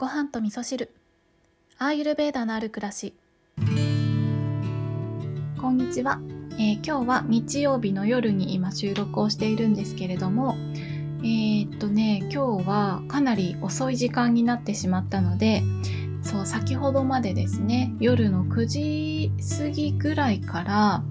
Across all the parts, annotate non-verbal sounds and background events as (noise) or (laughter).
ご飯と味噌汁。アーユルベーダのある暮らし。こんにちは、えー、今日は日曜日の夜に今収録をしているんですけれどもえー、っとね今日はかなり遅い時間になってしまったのでそう先ほどまでですね夜の9時過ぎぐらいから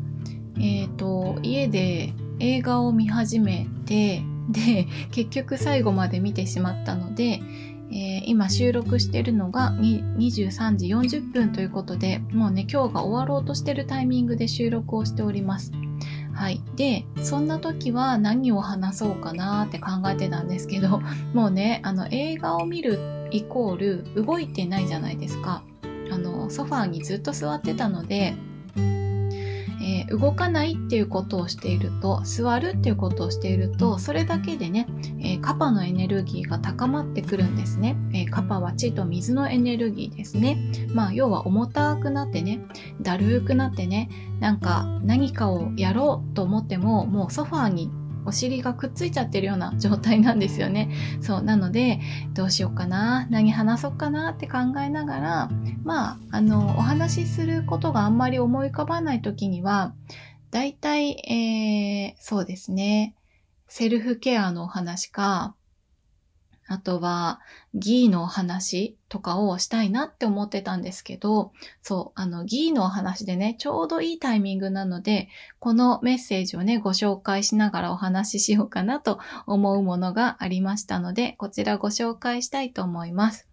えー、っと家で映画を見始めてで結局最後まで見てしまったのでえー、今収録しているのが23時40分ということで、もうね、今日が終わろうとしてるタイミングで収録をしております。はい。で、そんな時は何を話そうかなって考えてたんですけど、(laughs) もうね、あの、映画を見るイコール動いてないじゃないですか。あの、ソファーにずっと座ってたので、えー、動かないっていうことをしていると座るっていうことをしているとそれだけでね、えー、カパのエネルギーが高まってくるんですね、えー、カパは地と水のエネルギーですね。まあ要は重たくなってねだるくなってねなんか何かをやろうと思ってももうソファーにお尻がくっついちゃってるような状態なんですよね。そう。なので、どうしようかな、何話そうかなって考えながら、まあ、あの、お話しすることがあんまり思い浮かばない時には、大体、えー、そうですね、セルフケアのお話か、あとは、ギーのお話とかをしたいなって思ってたんですけど、そう、あの、ギーのお話でね、ちょうどいいタイミングなので、このメッセージをね、ご紹介しながらお話ししようかなと思うものがありましたので、こちらご紹介したいと思います。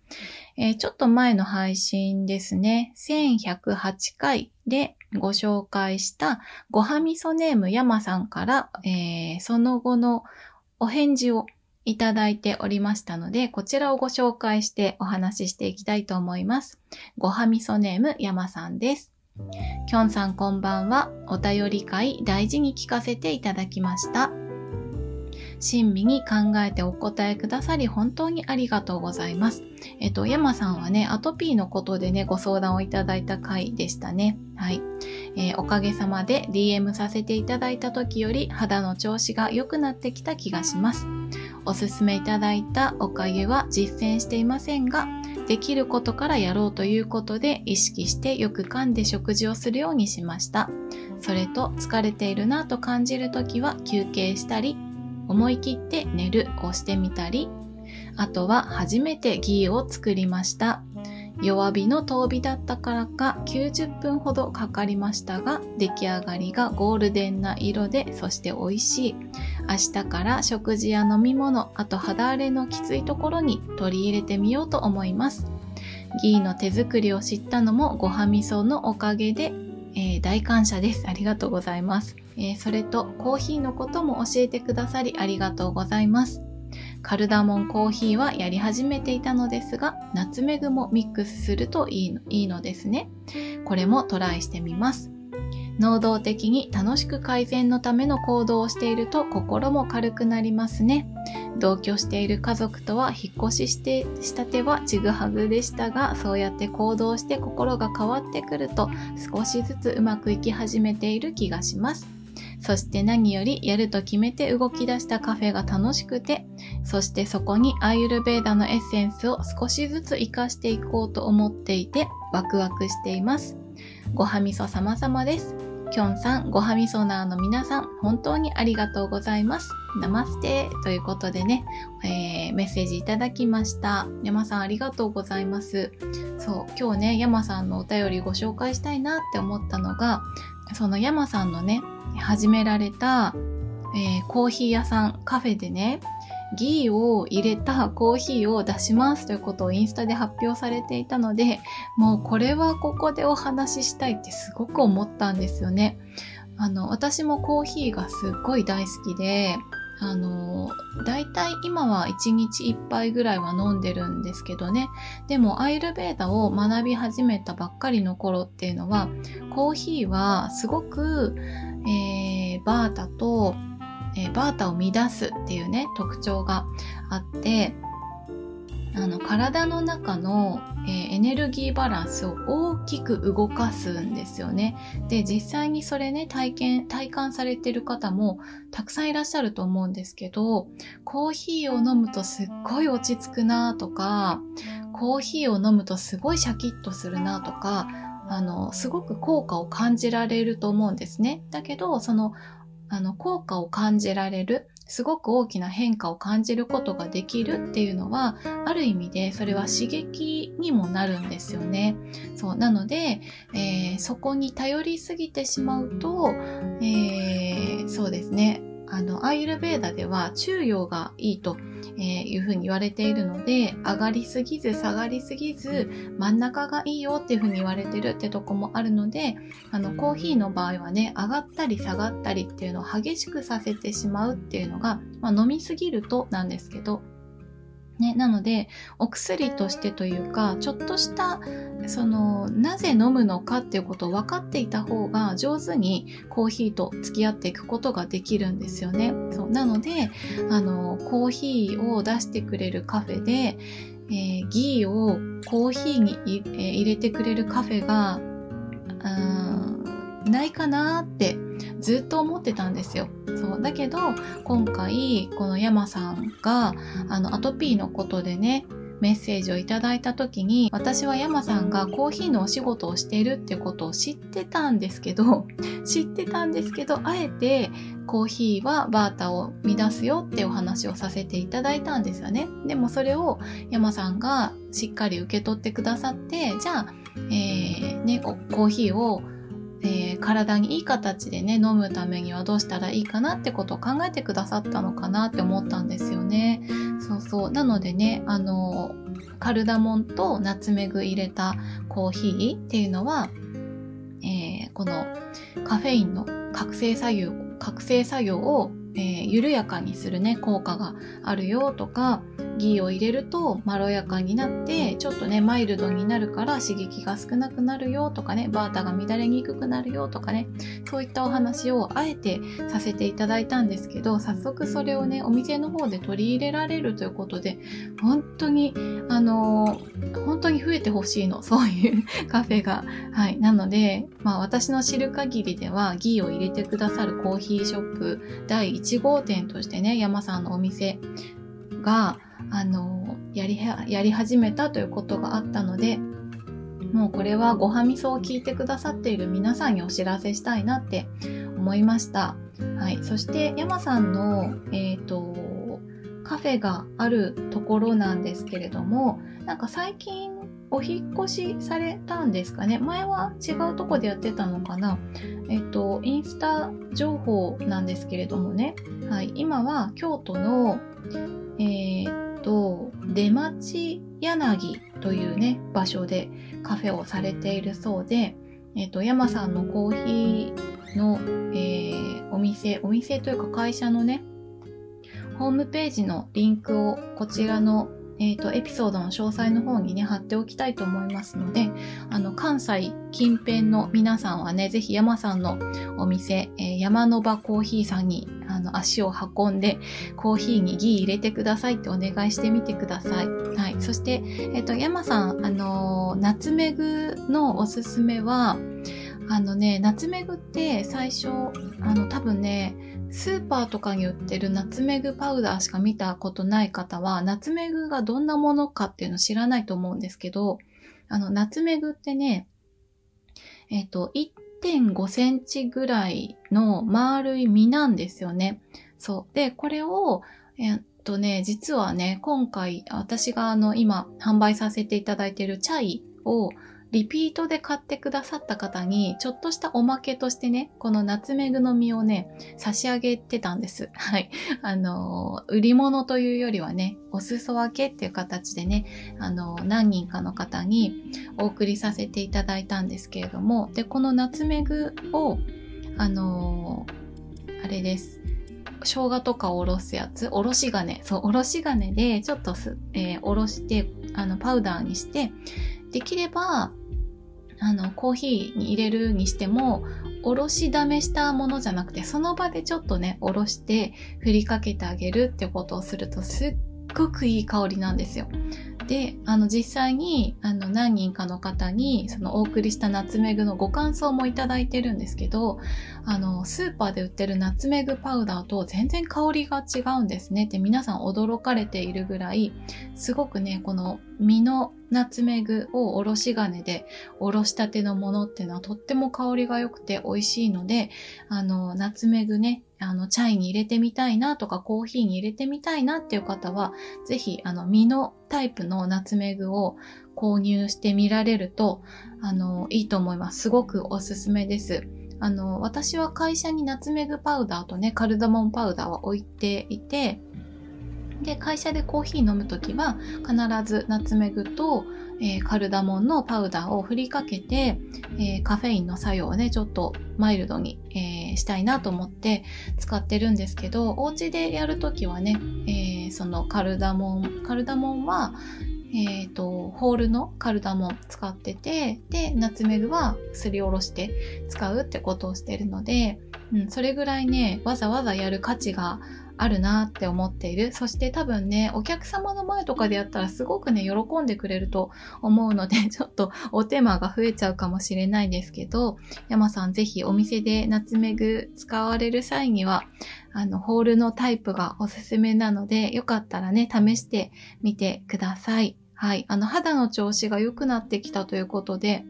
えー、ちょっと前の配信ですね、1108回でご紹介したごはみそネーム山さんから、えー、その後のお返事をいただいておりましたので、こちらをご紹介してお話ししていきたいと思います。ごはみそネーム山さんです。きょんさんこんばんは。お便り会大事に聞かせていただきました。親身に考えてお答えくださり本当にありがとうございます。えっと、山さんはね、アトピーのことでね、ご相談をいただいた回でしたね。はい。えー、おかげさまで DM させていただいた時より肌の調子が良くなってきた気がします。おすすめいただいたおかげは実践していませんが、できることからやろうということで意識してよく噛んで食事をするようにしました。それと疲れているなと感じるときは休憩したり、思い切って寝るをしてみたり、あとは初めてギーを作りました。弱火の遠火だったからか90分ほどかかりましたが出来上がりがゴールデンな色でそして美味しい。明日から食事や飲み物あと肌荒れのきついところに取り入れてみようと思います。ギーの手作りを知ったのもごはみそのおかげで、えー、大感謝です。ありがとうございます。えー、それとコーヒーのことも教えてくださりありがとうございます。カルダモンコーヒーはやり始めていたのですが、ナツメグもミックスするといいのいいのですね。これもトライしてみます。能動的に楽しく改善のための行動をしていると心も軽くなりますね。同居している家族とは引っ越ししてしたてはちぐはぐでしたが、そうやって行動して心が変わってくると少しずつうまくいき始めている気がします。そして何よりやると決めて動き出したカフェが楽しくて、そしてそこにアーユルベーダのエッセンスを少しずつ活かしていこうと思っていて、ワクワクしています。ごはみそ様々です。きょんさん、ごはみそナーの皆さん、本当にありがとうございます。ナマステということでね、えー、メッセージいただきました。山さんありがとうございます。そう、今日ね、山さんのお便りご紹介したいなって思ったのが、その山さんのね、始められた、えー、コーヒー屋さん、カフェでね、ギーを入れたコーヒーを出しますということをインスタで発表されていたので、もうこれはここでお話ししたいってすごく思ったんですよね。あの、私もコーヒーがすっごい大好きで、あの、大体今は1日1杯ぐらいは飲んでるんですけどね。でもアイルベーダを学び始めたばっかりの頃っていうのは、コーヒーはすごく、えー、バータと、えー、バータを乱すっていうね、特徴があって、あの体の中の、えー、エネルギーバランスを大きく動かすんですよね。で、実際にそれね、体験、体感されてる方もたくさんいらっしゃると思うんですけど、コーヒーを飲むとすっごい落ち着くなとか、コーヒーを飲むとすごいシャキッとするなとか、あの、すごく効果を感じられると思うんですね。だけど、その、あの、効果を感じられる、すごく大きな変化を感じることができるっていうのは、ある意味でそれは刺激にもなるんですよね。そう。なので、えー、そこに頼りすぎてしまうと、えー、そうですね。あの、アイルベーダでは中陽がいいと。え、いうふうに言われているので、上がりすぎず下がりすぎず、真ん中がいいよっていうふうに言われてるってとこもあるので、あの、コーヒーの場合はね、上がったり下がったりっていうのを激しくさせてしまうっていうのが、まあ、飲みすぎるとなんですけど、ね、なので、お薬としてというか、ちょっとした、その、なぜ飲むのかっていうことを分かっていた方が上手にコーヒーと付き合っていくことができるんですよね。そうなので、あの、コーヒーを出してくれるカフェで、えー、ギーをコーヒーに、えー、入れてくれるカフェが、うん、ないかなってずっと思ってたんですよ。そう。だけど、今回、この山さんが、あの、アトピーのことでね、メッセージをいただいた時に私は山さんがコーヒーのお仕事をしているってことを知ってたんですけど (laughs) 知ってたんですけどあえてコーヒーはバータを乱すよってお話をさせていただいたんですよねでもそれを山さんがしっかり受け取ってくださってじゃあ、えーね、コーヒーをえ、体にいい形でね飲むためにはどうしたらいいかなってことを考えてくださったのかなって思ったんですよね。そうそうなのでねあのカルダモンとナツメグ入れたコーヒーっていうのは、えー、このカフェインの覚醒作業覚醒作業をえー、緩やかにするね、効果があるよとか、ギーを入れるとまろやかになって、ちょっとね、マイルドになるから刺激が少なくなるよとかね、バータが乱れにくくなるよとかね、そういったお話をあえてさせていただいたんですけど、早速それをね、お店の方で取り入れられるということで、本当に、あのー、本当に増えてほしいの、そういう (laughs) カフェが。はい。なので、まあ私の知る限りでは、ギーを入れてくださるコーヒーショップ第1号店としてね、山さんのお店が、あの、やり、やり始めたということがあったので、もうこれはごはみそを聞いてくださっている皆さんにお知らせしたいなって思いました。はい。そして山さんの、え、ー、と、カフェがあるところなんですけれども、なんか最近お引越しされたんですかね？前は違うとこでやってたのかな？えっと、インスタ情報なんですけれどもね、はい、今は京都の、えー、と、出町柳というね、場所でカフェをされているそうで、えっと、山さんのコーヒーの、えー、お店、お店というか会社のね、ホームページのリンクをこちらのえっ、ー、と、エピソードの詳細の方にね、貼っておきたいと思いますので、あの、関西近辺の皆さんはね、ぜひ山さんのお店、えー、山の場コーヒーさんに、あの、足を運んで、コーヒーにギー入れてくださいってお願いしてみてください。はい。そして、えっ、ー、と、山さん、あの、ナツメグのおすすめは、あのね、ナツメグって最初、あの、多分ね、スーパーとかに売ってるナツメグパウダーしか見たことない方は、ナツメグがどんなものかっていうの知らないと思うんですけど、あの、ナツメグってね、えっ、ー、と、1.5センチぐらいの丸い実なんですよね。そう。で、これを、えっとね、実はね、今回、私があの、今、販売させていただいているチャイを、リピートで買ってくださった方に、ちょっとしたおまけとしてね、このナツメグの実をね、差し上げてたんです。(laughs) はい。あの、売り物というよりはね、お裾分けっていう形でね、あの、何人かの方にお送りさせていただいたんですけれども、で、このナツメグを、あの、あれです。生姜とかおろすやつ、おろし金、そう、おろし金でちょっとす、え、おろして、あの、パウダーにして、できれば、あの、コーヒーに入れるにしても、おろし試したものじゃなくて、その場でちょっとね、おろして振りかけてあげるってことをすると、すっごくいい香りなんですよ。で、あの、実際に、あの、何人かの方に、その、お送りしたナツメグのご感想もいただいてるんですけど、あの、スーパーで売ってるナツメグパウダーと全然香りが違うんですねって皆さん驚かれているぐらい、すごくね、この実のナツメグをおろし金でおろしたてのものっていうのはとっても香りが良くて美味しいので、あの、ナツメグね、あの、チャイに入れてみたいなとか、コーヒーに入れてみたいなっていう方は、ぜひ、あの、実のタイプのナツメグを購入してみられると、あの、いいと思います。すごくおすすめです。あの、私は会社にナツメグパウダーとね、カルダモンパウダーは置いていて、で、会社でコーヒー飲むときは、必ずナツメグと、えー、カルダモンのパウダーを振りかけて、えー、カフェインの作用をね、ちょっとマイルドに、えー、したいなと思って使ってるんですけど、お家でやるときはね、えそのカルダモン、カルダモンは、えっ、と、ホールのカルダモン使ってて、で、ナツメグはすりおろして使うってことをしてるので、うん、それぐらいね、わざわざやる価値があるなって思っている。そして多分ね、お客様の前とかでやったらすごくね、喜んでくれると思うので、(laughs) ちょっとお手間が増えちゃうかもしれないですけど、山さんぜひお店でナツメグ使われる際には、あの、ホールのタイプがおすすめなので、よかったらね、試してみてください。はい。あの、肌の調子が良くなってきたということで、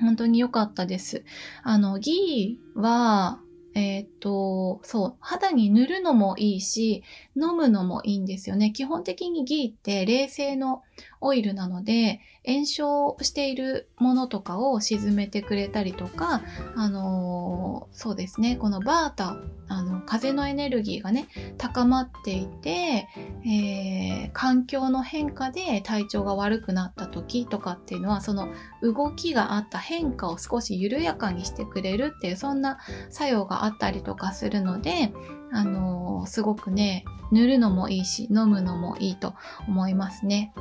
本当に良かったです。あの、ギーは、えっ、と、そう、肌に塗るのもいいし、飲むのもいいんですよね。基本的にギーって冷製のオイルなので、炎症しているものとかを沈めてくれたりとか、あのー、そうですね、このバータ、あの、風のエネルギーがね、高まっていて、えー、環境の変化で体調が悪くなった時とかっていうのは、その動きがあった変化を少し緩やかにしてくれるっていう、そんな作用があったりとかするので、あのー、すごくね、塗るのもいいし、飲むのもいいと思いますね。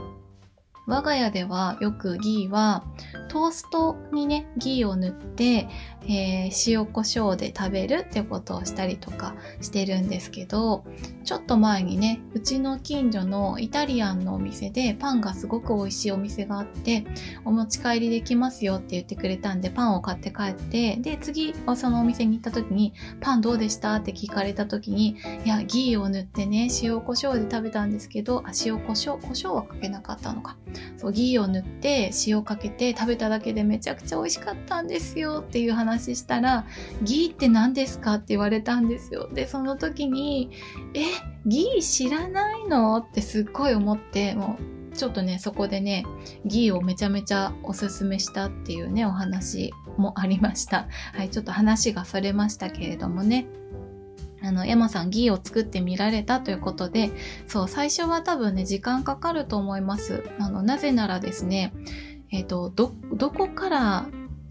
我が家ではよくギーはトーストにね、ギーを塗って、えー、塩コショウで食べるってことをしたりとかしてるんですけど、ちょっと前にね、うちの近所のイタリアンのお店でパンがすごく美味しいお店があって、お持ち帰りできますよって言ってくれたんで、パンを買って帰って、で、次、そのお店に行った時に、パンどうでした？って聞かれた時に、いや、ギーを塗ってね、塩コショウで食べたんですけど、あ、塩コショウ、コショウはかけなかったのか。そう、ギーを塗って塩かけて食べただけでめちゃくちゃ美味しかったんですよっていう話したら、ギーって何ですかって言われたんですよ。で、その時に、え、ギー知らないのってすっごい思って、もうちょっとね、そこでね、ギーをめちゃめちゃおすすめしたっていうね、お話もありました。はい、ちょっと話がそれましたけれどもね。あの、エマさんギーを作ってみられたということで、そう、最初は多分ね、時間かかると思います。あの、なぜならですね、えっ、ー、と、ど、どこから、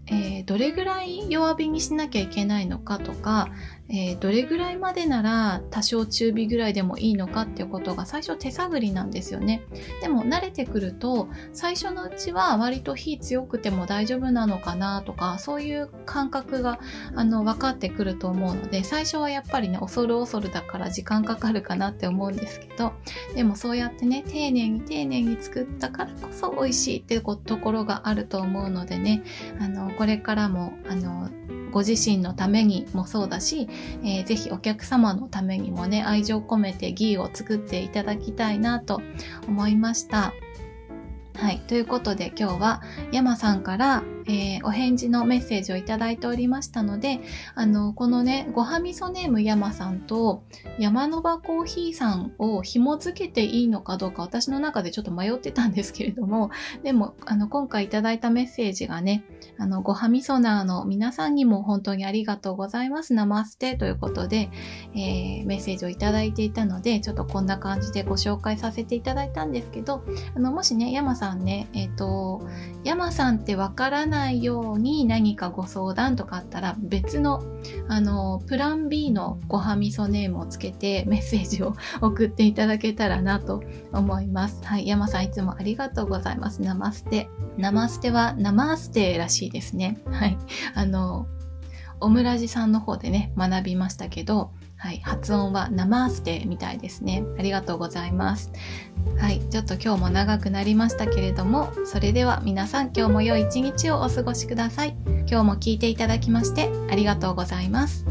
えー、どれぐらい弱火にしなきゃいけないのかとか、えー、どれぐらいまでなら多少中火ぐらいでもいいのかっていうことが最初手探りなんですよね。でも慣れてくると最初のうちは割と火強くても大丈夫なのかなとかそういう感覚があの分かってくると思うので最初はやっぱりね恐る恐るだから時間かかるかなって思うんですけどでもそうやってね丁寧に丁寧に作ったからこそ美味しいっていうところがあると思うのでねあのこれからもあのご自身のためにもそうだし、えー、ぜひお客様のためにもね、愛情込めてギーを作っていただきたいなと思いました。はい。ということで今日は山さんから、えー、お返事のメッセージをいただいておりましたので、あの、このね、ごはみそネーム山さんと山の場コーヒーさんを紐付けていいのかどうか私の中でちょっと迷ってたんですけれども、でも、あの、今回いただいたメッセージがね、あの、ごはみそナーの皆さんにも本当にありがとうございます。ナマステということで、えー、メッセージをいただいていたので、ちょっとこんな感じでご紹介させていただいたんですけど、あの、もしね、山さんさんね、えっ、ー、と、山さんってわからないないように何かご相談とかあったら別の、あの、プラン B のごはみそネームをつけてメッセージを送っていただけたらなと思います。はい、山さんいつもありがとうございます。ナマステ。ナマステはナマステらしいですね。はい。あの、オムラジさんの方でね、学びましたけど、はい、発音はナマーステみたいですね。ありがとうございます。はい、ちょっと今日も長くなりましたけれども、それでは皆さん今日も良い一日をお過ごしください。今日も聞いていただきましてありがとうございます。